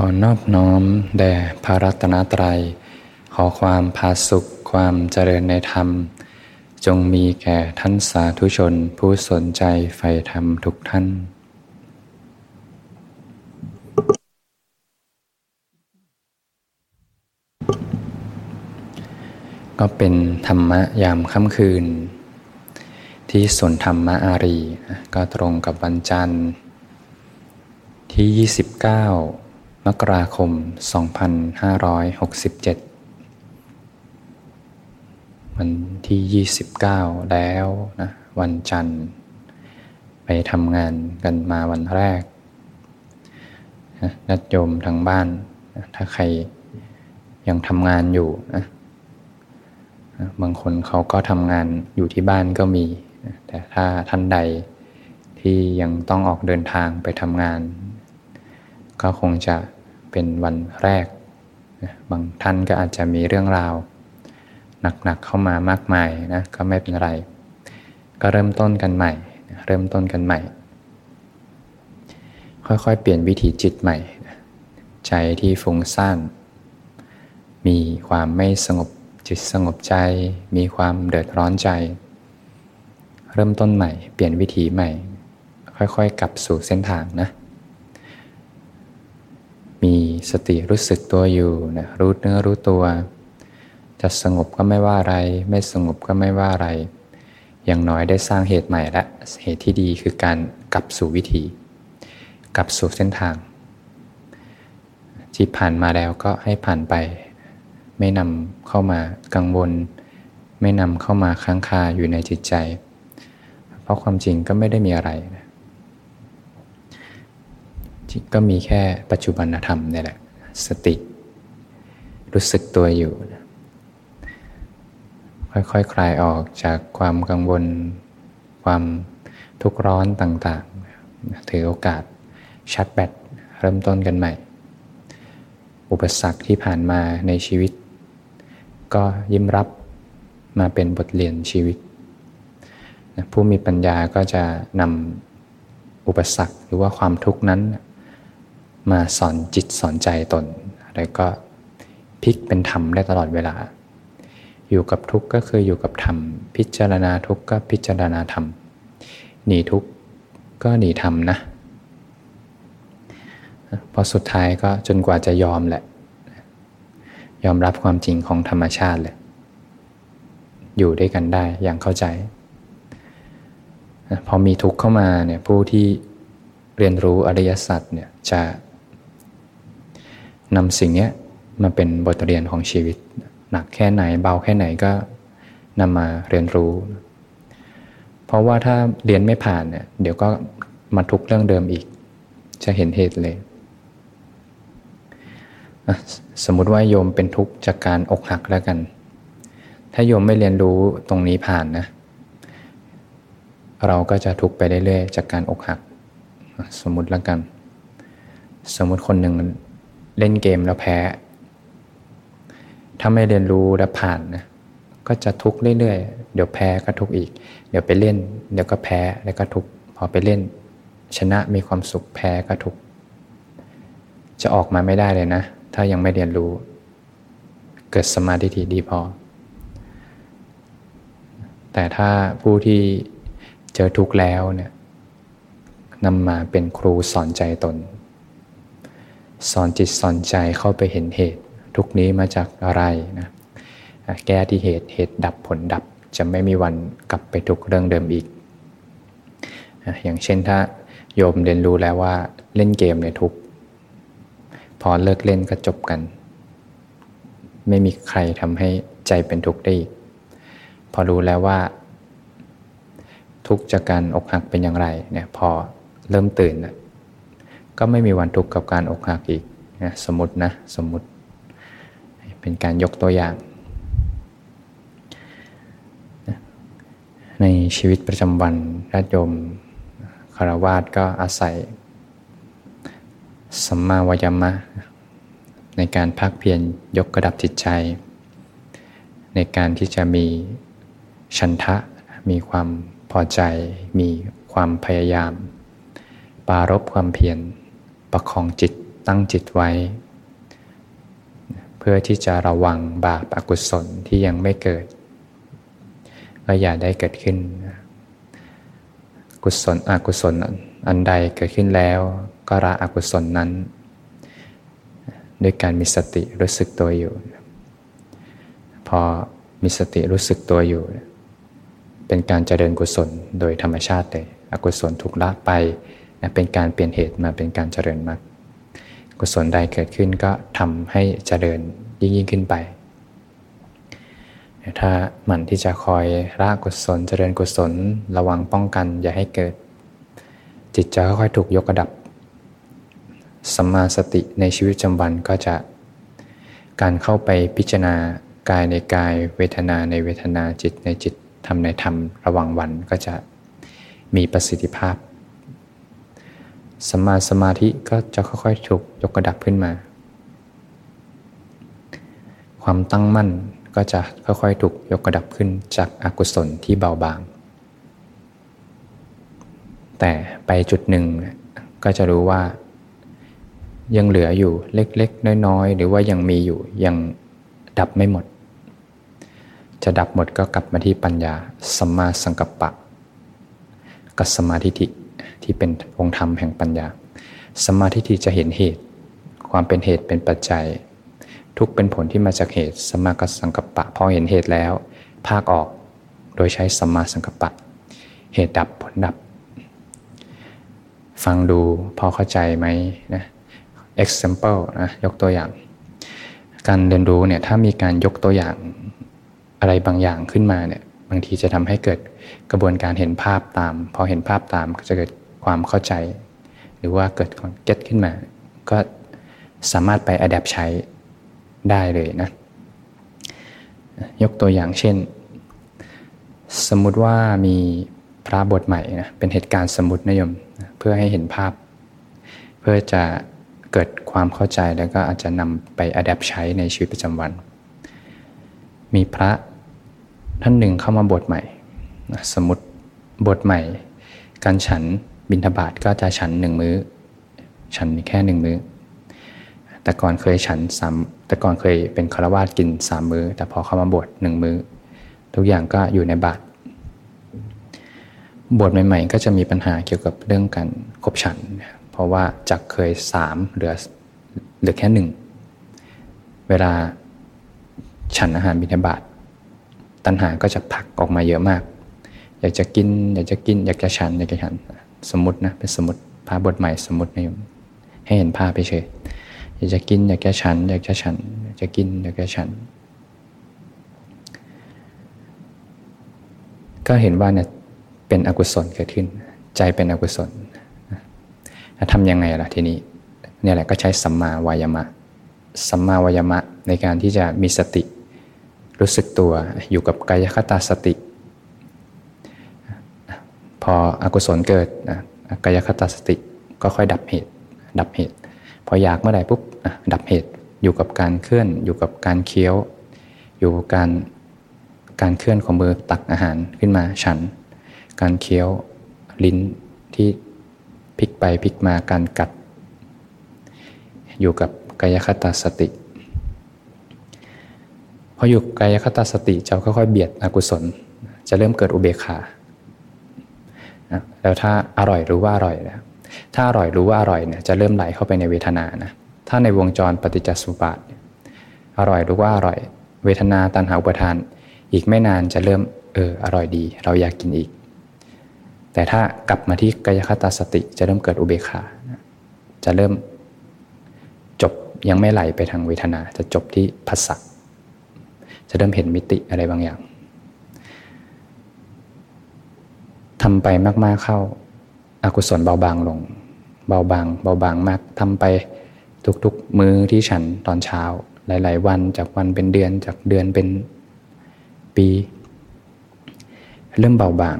ขอนอบน้อมแด่พระรัตนตรัย ขอความพาสุขความเจริญในธรรม จงมีแก่ท่านสาธุชนผู้สนใจใฝ่ธรรมทุกท่านก็เป็นธรรมะยามค่ำคืน ที่สนธรรมะอารี ก็ตรงกับวันจันทร์ที่ 29 มกราคม 2567 วันที่ 29 แล้วนะวันจันทร์ ไปทำงานกันมาวันแรกนัดโยมทางบ้าน ถ้าใครยังทำงานอยู่นะบางคนเขาก็ทำงานอยู่ที่บ้านก็มี แต่ถ้าท่านใดที่ยังต้องออกเดินทางไปทำงาน ก็คงจะ เป็นวันแรก บางท่านก็อาจจะมีเรื่องราว หนักๆเข้ามามากมายนะก็ไม่เป็นไร ก็เริ่มต้นกันใหม่ เริ่มต้นกันใหม่ ค่อยๆ เปลี่ยนวิถีจิตใหม่ ใจที่ฟุ้งซ่านมีความไม่สงบจิตสงบใจ มีความเดือดร้อนใจ เริ่มต้นใหม่ เปลี่ยนวิถีใหม่ ค่อยๆ กลับสู่เส้นทางนะ มีสติรู้สึกตัวอยู่นะรู้เนื้อรู้ตัว จะสงบก็ไม่ว่าอะไร ไม่สงบก็ไม่ว่าอะไร อย่างน้อยได้สร้างเหตุใหม่และเหตุที่ดีคือการกลับสู่วิถีกลับสู่เส้นทาง ที่ผ่านมาแล้วก็ให้ผ่านไป ไม่นำเข้ามากังวล ไม่นำเข้ามาค้างคาอยู่ในจิตใจ เพราะความจริงก็ไม่ได้มีอะไรน ก็มีแค่ปัจจุบันธรรมนี่แหละ สติ รู้สึกตัวอยู่ ค่อยๆคคลายออกจากความกังวล ความทุกข์ร้อนต่างๆ ถือโอกาสชัดแบตเริ่มต้นกันใหม่ อุปสรรคที่ผ่านมาในชีวิต ก็ยิ้มรับมาเป็นบทเรียนชีวิต ผู้มีปัญญาก็จะนำอุปสรรคหรือว่าความทุกข์นั้น มาสอนจิตสอนใจตน แล้วก็พลิกเป็นธรรมได้ตลอดเวลา อยู่กับทุกข์ก็คืออยู่กับธรรม พิจารณาทุกข์ก็พิจารณาธรรม หนีทุกข์ก็หนีธรรมนะพอสุดท้ายก็จนกว่าจะยอมแหละ ยอมรับความจริงของธรรมชาติเลยอยู่ด้วยกันได้อย่างเข้าใจ พอมีทุกข์เข้ามาเนี่ยผู้ที่เรียนรู้อริยสัจเนี่ยจะ นำสิ่งนี้มาเป็นบทเรียนของชีวิต หนักแค่ไหนเบาแค่ไหนก็นำมาเรียนรู้ เพราะว่าถ้าเรียนไม่ผ่านเนี่ยเดี๋ยวก็มาทุกเรื่องเดิมอีก จะเห็นเหตุเลยสมมุติว่าโยมเป็นทุกข์จากการอกหักแล้วกัน ถ้าโยมไม่เรียนรู้ตรงนี้ผ่านนะ เราก็จะทุกข์ไปเรื่อยๆจากการอกหัก สมมุติแล้วกัน สมมุติคนหนึ่ง เล่นเกมแล้วแพ้ ถ้าไม่เรียนรู้และผ่านนะก็จะทุกข์เรื่อยๆ เดี๋ยวแพ้ก็ทุกข์อีก เดี๋ยวไปเล่น เดี๋ยวก็แพ้แล้วก็ทุกข์พอไปเล่น ชนะมีความสุขแพ้ก็ทุกข์จะออกมาไม่ได้เลยนะ ถ้ายังไม่เรียนรู้ เกิดสมาธิที่ดีพอ แต่ถ้าผู้ที่เจอทุกข์แล้วเนี่ยนำมาเป็นครูสอนใจตน สอนจิตสอนใจเข้าไปเห็นเหตุ ทุกนี้มาจากอะไรนะแก้ที่เหตุเหตุดับผลดับจะไม่มีวันกลับไปทุกเรื่องเดิมอีก อย่างเช่นถ้าโยมเรียนรู้แล้วว่าเล่นเกมเนี่ยทุกพอเลิกเล่นก็จบกัน ไม่มีใครทำให้ใจเป็นทุกข์ได้อีก พอรู้แล้วว่า ทุกจากการอกหักเป็นอย่างไรเนี่ยพอเริ่มตื่น ก็ไม่มีวันทุกข์กับการอกหักอีกนะสมมตินะสมมติเป็นการยกตัวอย่าง ในชีวิตประจำวันญาติโยมคารวาสก็อาศัยสัมมาวายามะ ในการพักเพียรยกกระดับจิตใจ ในการที่จะมีชันทะ มีความพอใจ มีความพยายาม ปารบความเพียร ประคองจิตตั้งจิตไว้ เพื่อที่จะระวังบาปอากุศลที่ยังไม่เกิด ก็อย่าได้เกิดขึ้น กุศลอกุศลอันใดเกิดขึ้นแล้ว ก็ละอกุศลนั้น ด้วยการมีสติรู้สึกตัวอยู่ พอมีสติรู้สึกตัวอยู่ เป็นการเจริญกุศลโดยธรรมชาติเลยอกุศลถูกละไป เป็นการเปลี่ยนเหตุมาเป็นการเจริญมรรคกุศลใดเกิดขึ้นก็ทำให้เจริญยิ่งยิ่งขึ้นไป ถ้าหมั่นที่จะคอยละกุศลเจริญกุศลระวังป้องกันอย่าให้เกิด จิตจะค่อยๆถูกยกระดับสัมมาสติในชีวิตประจำวันก็จะการเข้าไปพิจารณากายในกายเวทนาในเวทนาจิตในจิตทำในธรรมระวังวันก็จะมีประสิทธิภาพ สมาสมาธิก็จะค่อยๆถูกยกระดับขึ้นมา ความตั้งมั่นก็จะค่อยๆถูกยกระดับขึ้นจากอากุศลที่เบาบาง แต่ไปจุดหนึ่งก็จะรู้ว่า ยังเหลืออยู่เล็กๆ น้อยๆ หรือว่ายังมีอยู่ยังดับไม่หมด จะดับหมดก็กลับมาที่ปัญญาสัมมาสังกัปปะกับสมาธิิ ที่เป็นองค์ธรรมแห่งปัญญาสมาธิิจะเห็นเหตุ ความเป็นเหตุเป็นปัจจัย ทุกเป็นผลที่มาจากเหตุสมากสังกัปปะพอเห็นเหตุแล้ว ภาคออกโดยใช้สมาสังกัปปะ เหตุดับผลดับ ฟังดูพอเข้าใจไหมนะ example นะยกตัวอย่าง การเรียนรู้เนี่ยถ้ามีการยกตัวอย่างอะไรบางอย่างขึ้นมาเนี่ยบางทีจะทำให้เกิดกระบวนการเห็นภาพตาม พอเห็นภาพตามก็จะเกิด ความเข้าใจ หรือว่าเกิดความเก็ตขึ้นมา ก็สามารถไปอัดแอปใช้ได้เลยนะ ยกตัวอย่างเช่น สมมุติว่ามีพระบทใหม่นะเป็นเหตุการณ์สมมตินยม เพื่อให้เห็นภาพ เพื่อจะเกิดความเข้าใจแล้วก็อาจจะนำไปอัดแอปใช้ในชีวิตประจำวัน มีพระท่านหนึ่งเข้ามาบทใหม่ สมมติบทใหม่ การฉัน บิณฑบาตก็จะฉันหนึ่งมือ้อ ฉันแค่หนึ่งมือ้อ แต่ก่อนเคยฉันสามแต่ก่อนเคยเป็นคารวาสกินสามมือ้อ แต่พอเข้ามาบวชหนึ่งมือ้อ ทุกอย่างก็อยู่ในบาตรบวชใหม่ ๆ ก็จะมีปัญหาเกี่ยวกับเรื่องการคบฉัน เพราะว่าจากเคยสามเหลือเหลือแค่หนึ่งเวลาฉันอาหารบิณฑบาตตัณหาก็จะผลักออกมาเยอะมาก อยากจะกิน อยากจะกิน อยากจะฉันอยากจะฉัน สมมตินะเป็นสมมติพาบทใหม่สมมตินะโยมให้เห็นภาพไปเฉยอยากจะกินอยากจะฉันอยากจะฉันอยากจะกินอยากจะฉัน ก็เห็นว่าเนี่ยเป็นอกุศลเกิดขึ้น ใจเป็นอกุศลทำยังไงล่ะทีนี้เนี่ยแหละก็ใช้สัมมาวายามะ สัมมาวายามะในการที่จะมีสติ รู้สึกตัวอยู่กับกายคตาสติ พออกุศลเกิดกายคตาสติก็ค่อยดับเหตุ ดับเหตุ พออยากเมื่อไหร่ปุ๊บดับเหตุอยู่กับการเคลื่อน อยู่กับการเคี้ยว อยู่กับการการเคลื่อนของมือตักอาหารขึ้นมาฉัน การเคี้ยวลิ้นที่พลิกไปพลิกมาการกัด อยู่กับกายคตาสติพออยู่กายคตาสติจะค่อยๆเบียดอกุศล จะเริ่มเกิดอุเบกขา แล้วถ้าอร่อยรู้ว่าอร่อยนะถ้าอร่อยรู้ว่าอร่อยเนี่ยจะเริ่มไหลเข้าไปในเวทนานะถ้าในวงจรปฏิจจสุบาทอร่อยรู้ว่าอร่อย เวทนาตันหาอุปทาน อีกไม่นานจะเริ่มเอออร่อยดี เราอยากกินอีก แต่ถ้ากลับมาที่กายคตาสติจะเริ่มเกิดอุเบกขาจะเริ่มจบยังไม่ไหลไปทางเวทนา จะจบที่ภาษาจะเริ่มเห็นมิติอะไรบางอย่าง ทำไปมากๆเข้าอากุศลเบาบางลง เบาบาง เบาบางมากทำไปทุกๆ มือที่ฉันตอนเช้า หลาย ๆ วันจากวันเป็นเดือนจากเดือนเป็นปี เริ่มเบาบาง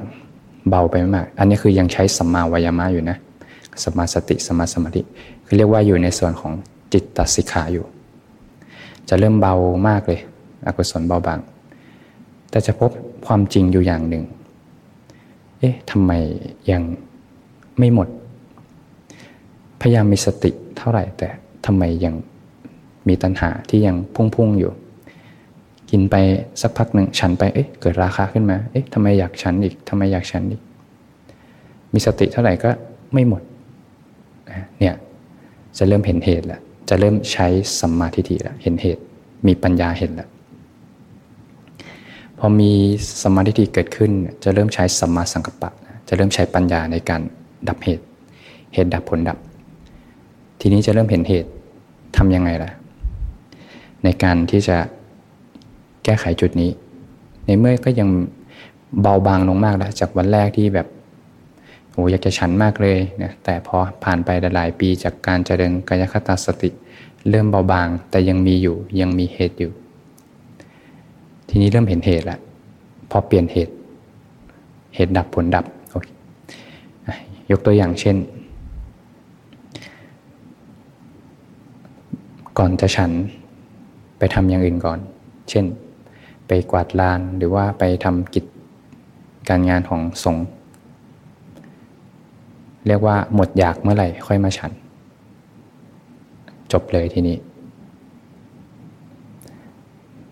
เบาไปมาก อันนี้คือยังใช้สัมมาวายามะอยู่นะสัมมาสติสัมมาสมาธิคือเรียกว่าอยู่ในส่วนของจิตตสิกขาอยู่ จะเริ่มเบามากเลยอกุศลเบาบาง แต่จะพบความจริงอยู่อย่างหนึ่ง เอ๊ะทำไมยังไม่หมด พยายามมีสติเท่าไหร่ แต่ทำไมยังมีตัณหาที่ยังพุ่งๆอยู่ กินไปสักพักหนึ่งฉันไปเอ๊ะเกิดราคาขึ้นมา เอ๊ะทำไมอยากฉันอีกทำไมอยากฉันอีก มีสติเท่าไหร่ก็ไม่หมดเนี่ยจะเริ่มเห็นเหตุแล้วจะเริ่มใช้สัมมาทิฏฐิแล้วเห็นเหตุ มีปัญญาเห็นแล้ว พอมีสัมมาทิฏฐิเกิดขึ้น จะเริ่มใช้สัมมาสังกัปปะ จะเริ่มใช้ปัญญาในการดับเหตุ เหตุดับผลดับ ทีนี้จะเริ่มเห็นเหตุทำยังไงล่ะ ในการที่จะแก้ไขจุดนี้ ในเมื่อก็ยังเบาบางลงมากแล้วจากวันแรกที่แบบโอ้อยากจะฉันมากเลยนะแต่พอผ่านไปหลายปีจากการเจริญกายคตาสติ เริ่มเบาบางแต่ยังมีอยู่ยังมีเหตุอยู่ ทีนี้เริ่มเห็นเหตุแล้วพอเปลี่ยนเหตุ เหตุดับผลดับโอเคยกตัวอย่างเช่น ก่อนจะฉันไปทำอย่างอื่นก่อน เช่น ไปกวาดลานหรือว่าไปทำกิจการงานของสงฆ์เรียกว่าหมดอยากเมื่อไหร่ค่อยมาฉัน จบเลยทีนี้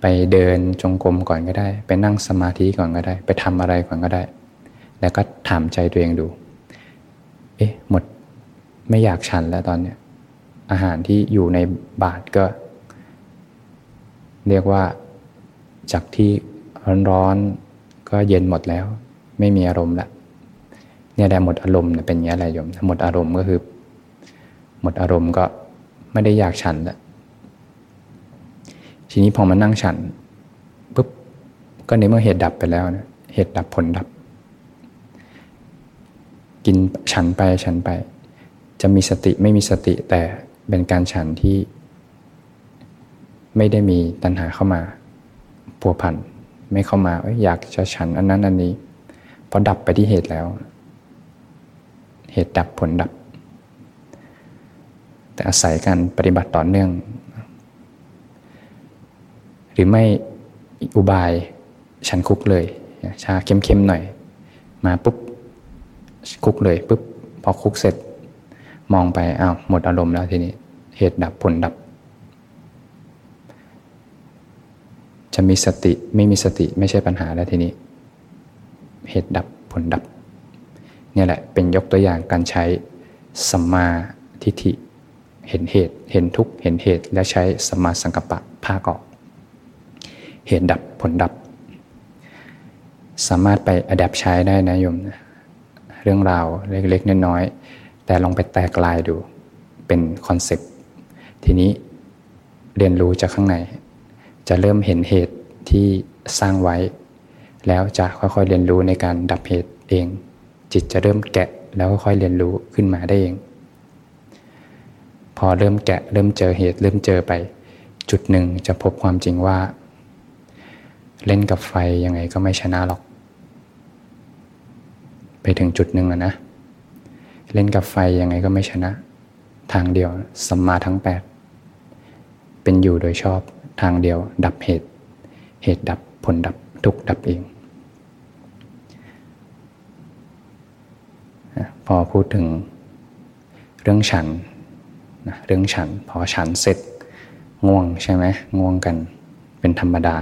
ไปเดินจงกรมก่อนก็ได้ ไปนั่งสมาธิก่อนก็ได้ ไปทำอะไรก่อนก็ได้ แล้วก็ถามใจตัวเองดู เอ๊ะ หมดไม่อยากฉันแล้วตอนเนี้ยอาหารที่อยู่ในบาทก็ เรียกว่าจากที่ร้อนๆก็เย็นหมดแล้ว ไม่มีอารมณ์ละเนี่ยได้หมดอารมณ์เป็นอย่างไรโยมหมดอารมณ์ก็คือ หมดอารมณ์ก็ไม่ได้อยากฉันและ ทีนี้พอมานั่งฉันปุ๊บก็ในเมื่อเหตุดับไปแล้วนะเหตุดับผลดับ กินฉันไปฉันไป จะมีสติไม่มีสติแต่เป็นการฉันที่ ไม่ได้มีตัณหาเข้ามาผัวพันไม่เข้ามาอยากจะฉันอันนั้นอันนี้พอดับไปที่เหตุแล้ว เหตุดับผลดับ แต่อาศัยการปฏิบัติต่อเนื่อง หรือไม่อุบายฉันคุกเลย ชาเข้มๆหน่อย มาปุ๊บคุกเลยปุ๊บพอคุกเสร็จ มองไปอ้าวหมดอารมณ์แล้วทีนี้ เหตุดับผลดับ จะมีสติไม่มีสติไม่ใช่ปัญหาแล้วทีนี้ เหตุดับผลดับ เนี่ยแหละเป็นยกตัวอย่างการใช้สัมมาทิฏฐิเห็นเหตุ เห็นทุกข์เห็นเหตุและใช้สัมมาสังกัปปะภาคออก เหตุดับผลดับ สามารถไป adapt ใช้ได้นะโยมเรื่องราวเล็กๆน้อยๆแต่ลองไปแตกลายดูเป็น concept ทีนี้เรียนรู้จากข้างใน จะเริ่มเห็นเหตุที่สร้างไว้ แล้วจะค่อยๆเรียนรู้ในการดับเหตุเอง จิตจะเริ่มแกะแล้วค่อยๆเรียนรู้ขึ้นมาได้เอง พอเริ่มแกะเริ่มเจอเหตุ เริ่มเจอไป จุดหนึ่งจะพบความจริงว่า เล่นกับไฟยังไงก็ไม่ชนะหรอก ไปถึงจุดหนึ่งแล้วนะ เล่นกับไฟยังไงก็ไม่ชนะ ทางเดียวสัมมาทั้งแปดเป็นอยู่โดยชอบทางเดียว ดับเหตุ เหตุดับผลดับทุกดับเองพอพูดถึงเรื่องฉันนะเรื่องฉัน พอฉันเสร็จง่วงใช่ไหมง่วงกันเป็นธรรมดา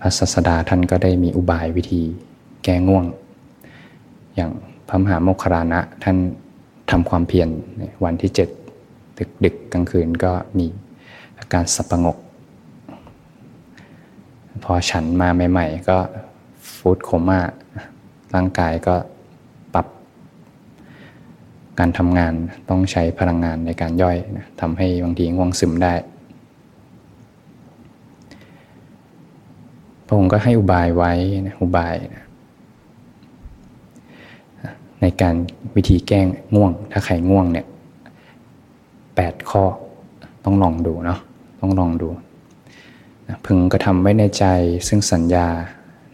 พระศาสดาท่านก็ได้มีอุบายวิธีแก้ง่วง อย่างพระมหาโมคคารานะท่านทำความเพียรวันที่เจ็ดดึกดึกกลางคืนก็มีอาการสับประงก พอฉันมาใหม่ ๆ ก็ฟูดโคม่าร่างกายก็ปรับ การทำงานต้องใช้พลังงานในการย่อยนะทำให้บางทีง่วงซึมได้ พระองค์ก็ให้อุบายไว้นะอุบายนะในการวิธีแก้ง่วง ถ้าใครง่วงเนี่ยแปดข้อต้องลองดูเนาะต้องลองดูพึงกระทำไว้ในใจซึ่งสัญญา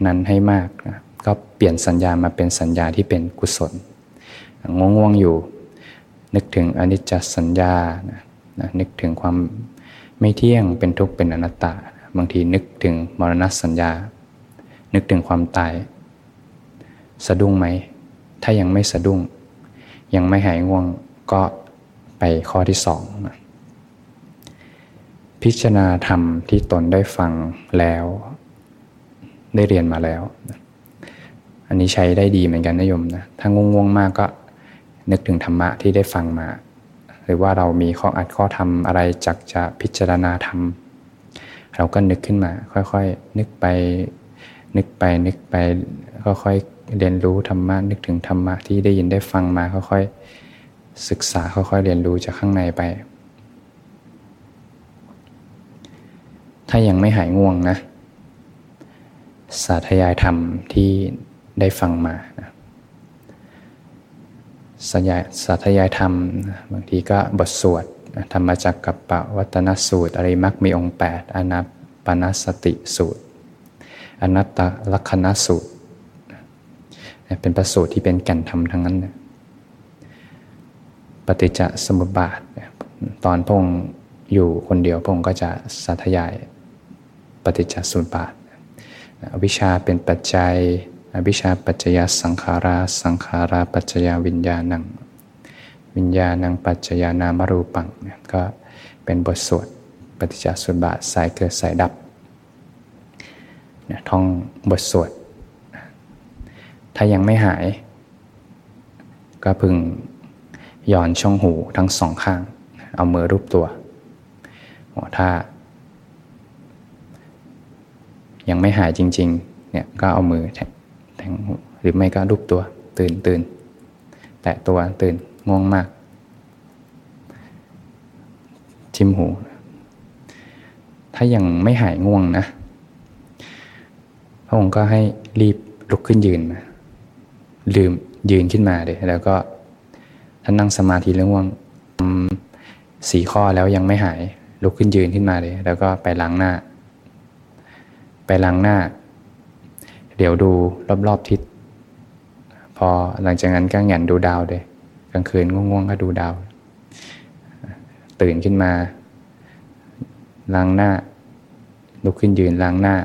นั้นให้มากนะก็เปลี่ยนสัญญามาเป็นสัญญาที่เป็นกุศลง่วงง่วงอยู่ นึกถึงอนิจจสัญญานะนะนึกถึงความไม่เที่ยงเป็นทุกข์เป็นอนัตตา บางทีนึกถึงมรณะสัญญา นึกถึงความตาย สะดุ้งไหม ถ้ายังไม่สะดุ้ง ยังไม่หายง่วงก็ไปข้อที่สองพิจารณาธรรมที่ตนได้ฟังแล้ว ได้เรียนมาแล้ว อันนี้ใช้ได้ดีเหมือนกันนะโยมนะ ถ้างงงมากก็นึกถึงธรรมะที่ได้ฟังมา หรือว่าเรามีข้ออัดข้อธรรมอะไรจากจะพิจารณาธรรม เราก็นึกขึ้นมา ค่อยๆ นึกไป นึกไปนึกไป ค่อยๆ เรียนรู้ธรรมะนึกถึงธรรมะที่ได้ยินได้ฟังมาค่อยๆ ศึกษาค่อยๆ เรียนรู้จากข้างในไป ถ้ายังไม่หายง่วงนะ สาธยายธรรมที่ได้ฟังมานะสยายสาธยายธรรม บางทีก็บทสวด ธรรมจักกับปวัตนสูตร อริมักมีองค์ 8 อนัปปนสติสูตร อนัตตลักษณสูตร เป็นประสูตรที่เป็นแก่นธรรมทั้งนั้น ปฏิจจสมุปบาท ตอนพงอยู่คนเดียวพงก็จะสาธยายปฏิจจสมุปบาทอวิชชาเป็นปัจจัยอวิชชาปัจจยสังขารา สังขาราปัจจยวิญญาณัง วิญญาณังปัจจยานามรูปังก็เป็นบทสวดปฏิจจสุบาทสายเกิดสายดับท่องบทสวด ถ้ายังไม่หาย ก็พึงย่อนช่องหูทั้งสองข้าง เอามือรูปตัว ถ้า ยังไม่หายจริงๆเนี่ยก็เอามือแทงหูหรือไม่ก็รูปตัวตื่นตื่นแตะตัวตื่น ง่วงมากจิ้มหู ถ้ายังไม่หายง่วงนะ พระองค์ก็ให้รีบลุกขึ้นยืนมาลืมยืนขึ้นมาเลย แล้วก็ท่านนั่งสมาธิเรื่องว่างสี่ข้อแล้วยังไม่หาย ลุกขึ้นยืนขึ้นมาเลย แล้วก็ไปล้างหน้า ไปล้างหน้า เดี๋ยวดูรอบๆทิศ พอหลังจากนั้นก็แงนดูดาวเลย กลางคืนง่วงๆก็ดูดาว ตื่นขึ้นมา ล้างหน้า ลุกขึ้นยืนล้างหน้า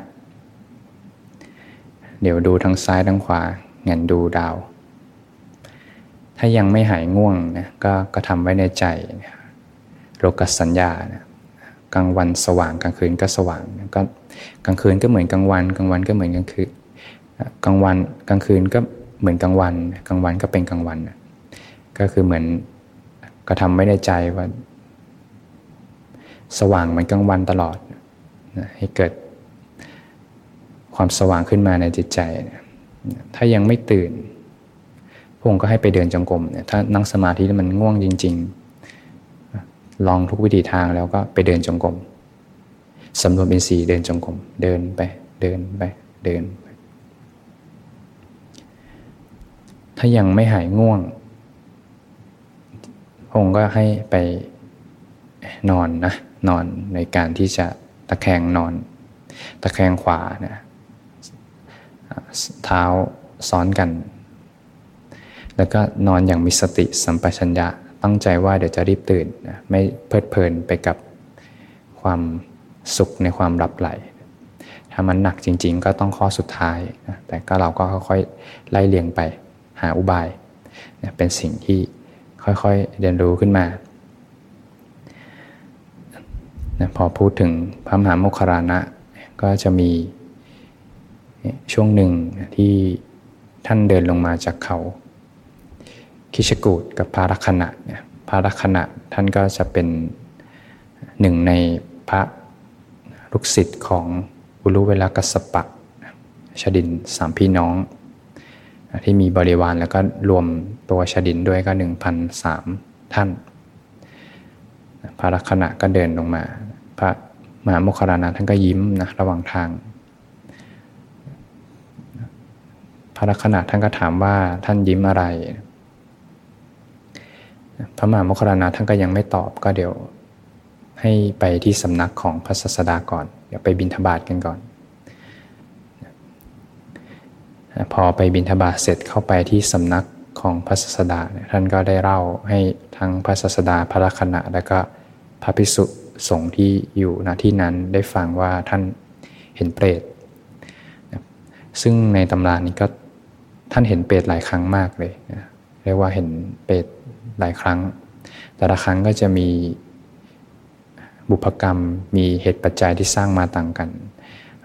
เดี๋ยวดูทางซ้ายทางขวาเงนดูดาว ถ้ายังไม่หายง่วงนะก็ก็ทำไว้ในใจโลกสัญญานะกลางวันสว่างกลางคืนก็สว่างก็กลางคืนก็เหมือนกลางวัน กลางวันก็เหมือนกลางคืนกลางวันกลางคืนก็เหมือนกลางวัน กลางวันก็เป็นกลางวัน ก็คือเหมือนก็ทำไว้ในใจว่า สว่างเหมือนกลางวันตลอดให้เกิดความสว่างขึ้นมาในจิตใจถ้ายังไม่ตื่นพระองค์ก็ให้ไปเดินจงกรมเนี่ยถ้านั่งสมาธิมันง่วงจริง ๆ ลองทุกวิธีทางแล้วก็ไปเดินจงกรมสำรวมเป็นสีเดินจงกรมเดินไปเดินไปเดินไปถ้ายังไม่หายง่วง พระองค์ก็ให้ไปนอนนะนอนในการที่จะตะแคงนอน ตะแคงขวานะเท้าซ้อนกัน แล้วก็นอนอย่างมีสติสัมปชัญญะตั้งใจว่าเดี๋ยวจะรีบตื่นไม่เพลิดเพลินไปกับความสุขในความรับไหล ถ้ามันหนักจริง ๆ ก็ต้องข้อสุดท้ายแต่ก็เราก็ค่อยๆไล่เลียงไปหาอุบายเป็นสิ่งที่ ค่อยๆ เรียนรู้ขึ้นมาพอพูดถึงพระมหาโมคคารานะก็จะมีช่วงหนึ่งที่ท่านเดินลงมาจากเขา คิชกูดกับพารักขณะเนี่ยพารักขณะท่านก็จะเป็นหนึ่งในพระลูกศิษย์ของอุลุเวลากัสปะชดินสามพี่น้อง ที่มีบริวารแล้วก็รวมตัวชดินด้วยก็หนึ่งพันสามท่าน พระลักษณะก็เดินลงมา พระมหาโมคคารานะท่านก็ยิ้มนะระหว่างทาง พระลักษณะท่านก็ถามว่าท่านยิ้มอะไร พระมหาโมคคลานะท่านก็ยังไม่ตอบก็เดี๋ยวให้ไปที่สำนักของพระศาสดาก่อน เดี๋ยวไปบินทบาทกันก่อน พอไปบินทบาทเสร็จเข้าไปที่สำนักของพระศาสดาท่านก็ได้เล่าให้ทั้งพระศาสดาพระลักษณะ และก็พระภิกษุสงฆ์ที่อยู่ณที่นั้นได้ฟังว่าท่านเห็นเปรตซึ่งในตำรานี้ก็ท่านเห็นเปรตหลายครั้งมากเลยเรียกว่าเห็นเปรตหลายครั้ง แต่ละครั้งก็จะมีบุพกรรมมีเหตุปัจจัยที่สร้างมาต่างกัน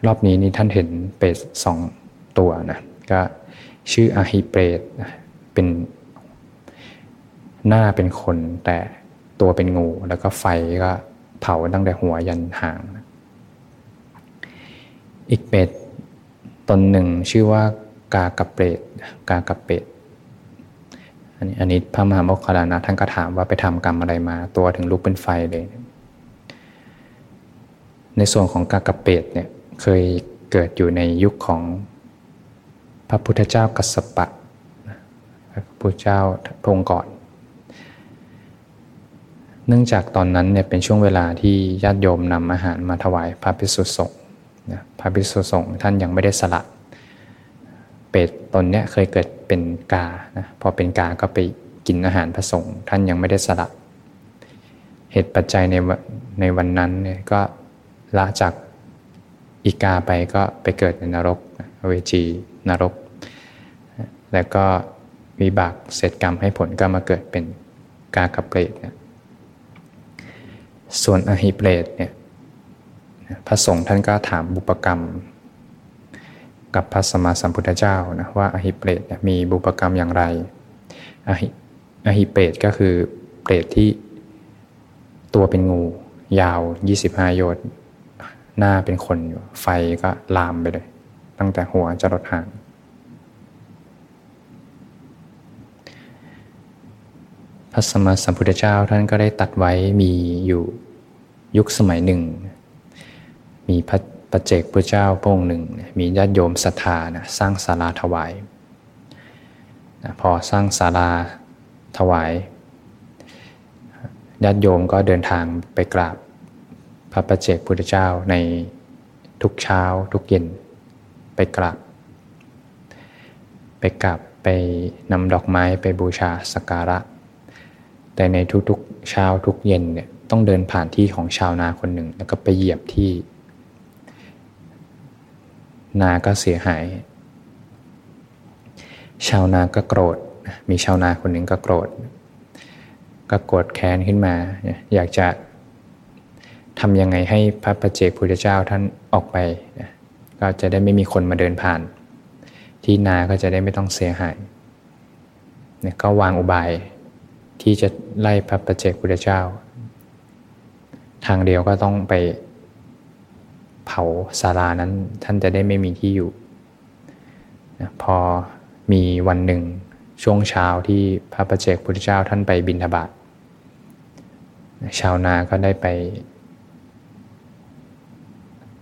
รอบนี้นี่ท่านเห็นเปรตสองตัวนะ ก็ชื่ออาฮิเปรตเป็นหน้าเป็นคนแต่ตัวเป็นงู แล้วก็ไฟก็เผาตั้งแต่หัวยันหาง อีกเปรตตนหนึ่งชื่อว่ากากระเปรตกากระเปรตอันนี้อันนี้พระมหาโมคคลานะท่านก็ถามว่าไปทำกรรมอะไรมา ตัวถึงลุกเป็นไฟเลย ในส่วนของกากระเปรตเนี่ยเคยเกิดอยู่ในยุคของ พระพุทธเจ้ากัสสปะพระพุทธเจ้าพงก่อน เนื่องจากตอนนั้นเนี่ยเป็นช่วงเวลาที่ญาติโยมนำอาหารมาถวายพระภิกษุสงฆ์พระภิกษุสงฆ์ท่านยังไม่ได้สละเป็ดตนเนี้ยเคยเกิดเป็นกานะพอเป็นกาก็ไปกินอาหารพระสงฆ์ท่านยังไม่ได้สละเหตุปัจจัยในในวันนั้นเนี่ยก็ละจากอีกาไปก็ไปเกิดในนรกเวจี นรก แล้วก็วิบากเสร็จกรรมให้ผลก็มาเกิดเป็นกากระเปรตนส่วนอหิเปรตเนี่ยพระสงฆ์ท่านก็ถามบุปกรรม กับพระสมมาสัมพุทธเจ้านะว่าอหิเปรตมีบุปกรรมอย่างไรอหิอหิเปรตก็คือเปรตที่ตัวเป็นงู ยาว 25 โยชน์หน้าเป็นคนอยู่ไฟก็ลามไปเลย ตั้งแต่หัวจรดหาง พระสมมาสัมพุทธเจ้าท่านก็ได้ตัดไว้มีอยู่ยุคสมัยหนึ่ง มีพระประเจกพระเจ้าพระองค์หนึ่ง มีญาติโยมศรัทธานะสร้างศาลาถวายนะพอสร้างศาลาถวายญาติโยมก็เดินทางไปกราบพระประเจกพุทธเจ้าในทุกเช้าทุกเย็น ไปกราบ ไปกราบไปนำดอกไม้ไปบูชาสักการะ แต่ในทุกๆเช้าทุกเย็นเนี่ยต้องเดินผ่านที่ของชาวนาคนหนึ่ง แล้วก็ไปเหยียบที่ นาก็เสียหาย ชาวนาก็โกรธ มีชาวนาคนหนึ่งก็โกรธ ก็โกรธแค้นขึ้นมา อยากจะทำยังไงให้พระประเจกพุทธเจ้าท่านออกไป ก็จะได้ไม่มีคนมาเดินผ่าน ที่นาก็จะได้ไม่ต้องเสียหายเนี่ยก็วางอุบายที่จะไล่พระประเจกพุทธเจ้า ทางเดียวก็ต้องไปเผาศาลานั้นท่านจะได้ไม่มีที่อยู่นะพอมีวันหนึ่งช่วงเช้าที่พระประเจกพุทธเจ้าท่านไปบินทบาทชาวนาก็ได้ไป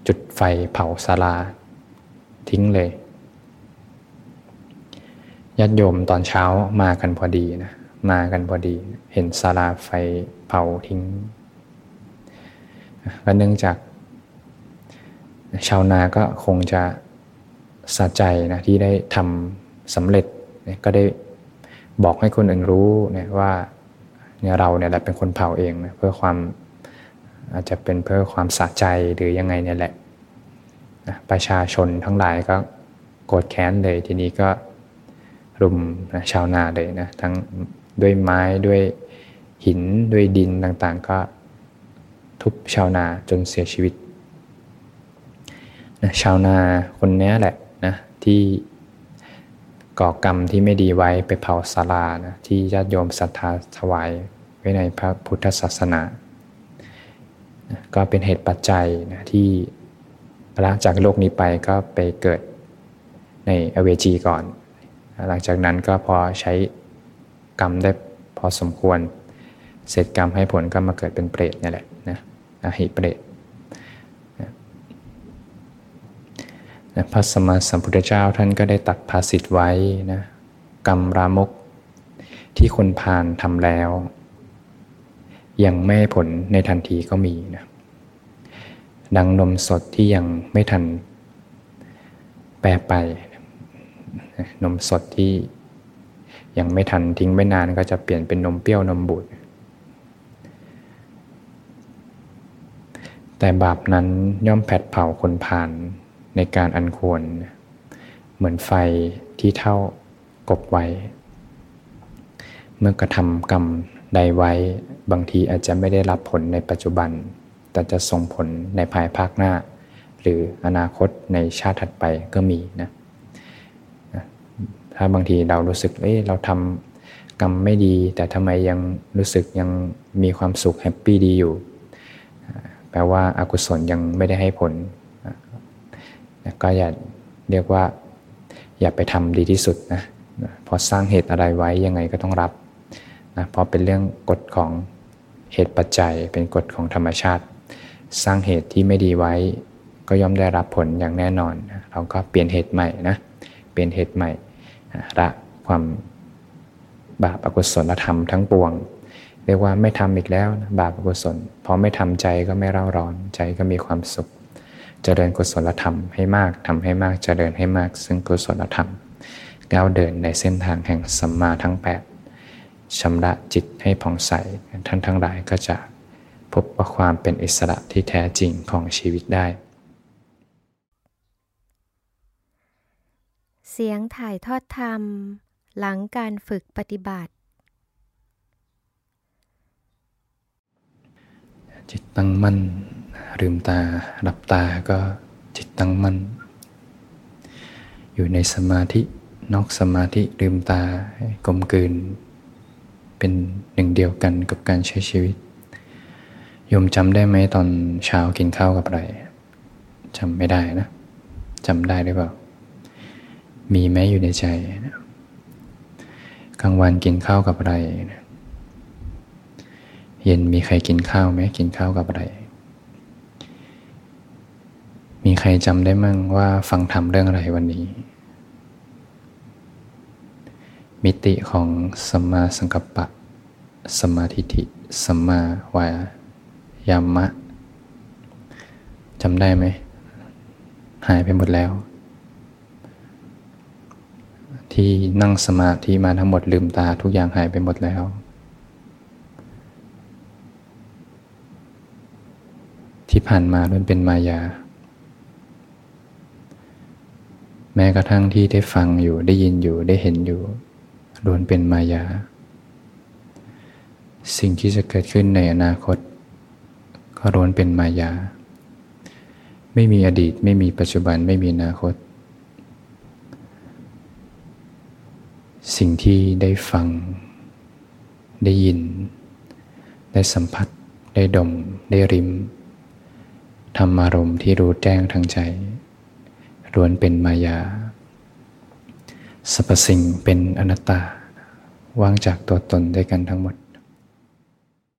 จุดไฟเผาศาลา ทิ้งเลยญาติโยมตอนเช้ามากันพอดีนะมากันพอดี เห็นศาลาไฟเผาทิ้งก็เนื่องจาก ชาวนาก็คงจะสะใจนะที่ได้ทำสำเร็จก็ได้บอกให้คนอื่นรู้นะว่าเนี่ยเราเนี่ยแหละเป็นคนเผาเองนะเพื่อความ อาจจะเป็นเพื่อความสะใจหรือยังไงเนี่ยแหละนะประชาชนทั้งหลายก็โกรธแค้นเลยทีนี้ก็รุมนะชาวนาเลยนะทั้งด้วยไม้ด้วยหินด้วยดินต่างๆ ก็ทุบชาวนาจนเสียชีวิตนะชาวนาคนนี้แหละนะที่ก่อกรรมที่ไม่ดีไว้ไปเผาศาลานะที่ญาติโยมศรัทธาถวายไว้ในพระพุทธศาสนา ก็เป็นเหตุปัจจัยนะที่หละจากโลกนี้ไปก็ไปเกิดในอเวจีก่อน หลังจากนั้นก็พอใช้กรรมได้พอสมควร เสร็จกรรมให้ผลก็มาเกิดเป็นเปรตนี่แหละนะอหิเปรตนะพระสมมาสัมพุทธเจ้าท่านก็ได้ตัดภาสิทธ์ไว้นะกรรมรามกที่คนพานทำแล้ว ยังไม่ผลในทันทีก็มีนะดังนมสดที่ยังไม่ทันแปรไปนมสดที่ยังไม่ทันทิ้งไม่นานก็จะเปลี่ยนเป็นนมเปรี้ยวนมบูดแต่บาปนั้นย่อมแผดเผาคนผ่านในการอันควร เหมือนไฟที่เท่ากบไว้ เมื่อกระทำกรรม ใดไว้บางทีอาจจะไม่ได้รับผลในปัจจุบัน แต่จะส่งผลในภายภาคหน้า หรืออนาคตในชาติถัดไปก็มีนะถ้าบางทีเรารู้สึกเอ้เราทำกรรมไม่ดี แต่ทำไมยังรู้สึกยังมีความสุขแฮปปี้ดีอยู่ แปลว่าอากุศลยังไม่ได้ให้ผล ก็อย่าเรียกว่า อย่าไปทำดีที่สุดนะพอสร้างเหตุอะไรไว้ยังไงก็ต้องรับ นะเพราะเป็นเรื่องกฎของเหตุปัจจัย เป็นกฎของธรรมชาติ สร้างเหตุที่ไม่ดีไว้ ก็ย่อมได้รับผลอย่างแน่นอน เราก็เปลี่ยนเหตุใหม่นะเปลี่ยนเหตุใหม่ละความบาปอกุศลธรรมทั้งปวง เรียกว่าไม่ทำอีกแล้วบาปอกุศลพอไม่ทำใจก็ไม่เร่าร้อนใจก็มีความสุขเจริญกุศลธรรมให้มากทำให้มากเจริญให้มาก ซึ่งกุศลธรรมก้าวเดินในเส้นทางแห่งสัมมาทั้ง8 ชำระจิตให้ผ่องใสท่านทั้งหลายก็จะพบว่าความเป็นอิสระที่แท้จริงของชีวิตได้ เสียงถ่ายทอดธรรม หลังการฝึกปฏิบัติ จิตตั้งมั่นลืมตาหลับตาก็จิตตั้งมั่น อยู่ในสมาธินอกสมาธิลืมตากลมกลืน เป็นหนึ่งเดียวกันกับการใช้ชีวิตโยมจำได้ไหมตอนเช้ากินข้าวกับอะไรจำไม่ได้นะจำได้หรือเปล่า มีไหมอยู่ในใจนะกลางวันกินข้าวกับอะไรนะเย็นมีใครกินข้าวไหมกินข้าวกับอะไร มีใครจำได้มั่งว่าฟังธรรมเรื่องอะไรวันนี้ มิติของสัมมาสังกัปปะ สัมมาทิฏฐิ สัมมาวายามะจำได้ไหม หายไปหมดแล้ว ที่นั่งสมาธิมาทั้งหมดลืมตาทุกอย่างหายไปหมดแล้ว ที่ผ่านมาล้วนเป็นมายา แม้กระทั่งที่ได้ฟังอยู่ได้ยินอยู่ได้เห็นอยู่ ล้วนเป็นมายา สิ่งที่จะเกิดขึ้นในอนาคต ก็ล้วนเป็นมายา ไม่มีอดีตไม่มีปัจจุบันไม่มีอนาคต สิ่งที่ได้ฟัง ได้ยิน ได้สัมผัส ได้ดม ได้ริมธรรมารมณ์ที่รู้แจ้งทางใจล้วนเป็นมายา สรรพสิ่งเป็นอนัตตา ว่างจากตัวตนด้วยกันทั้งหมด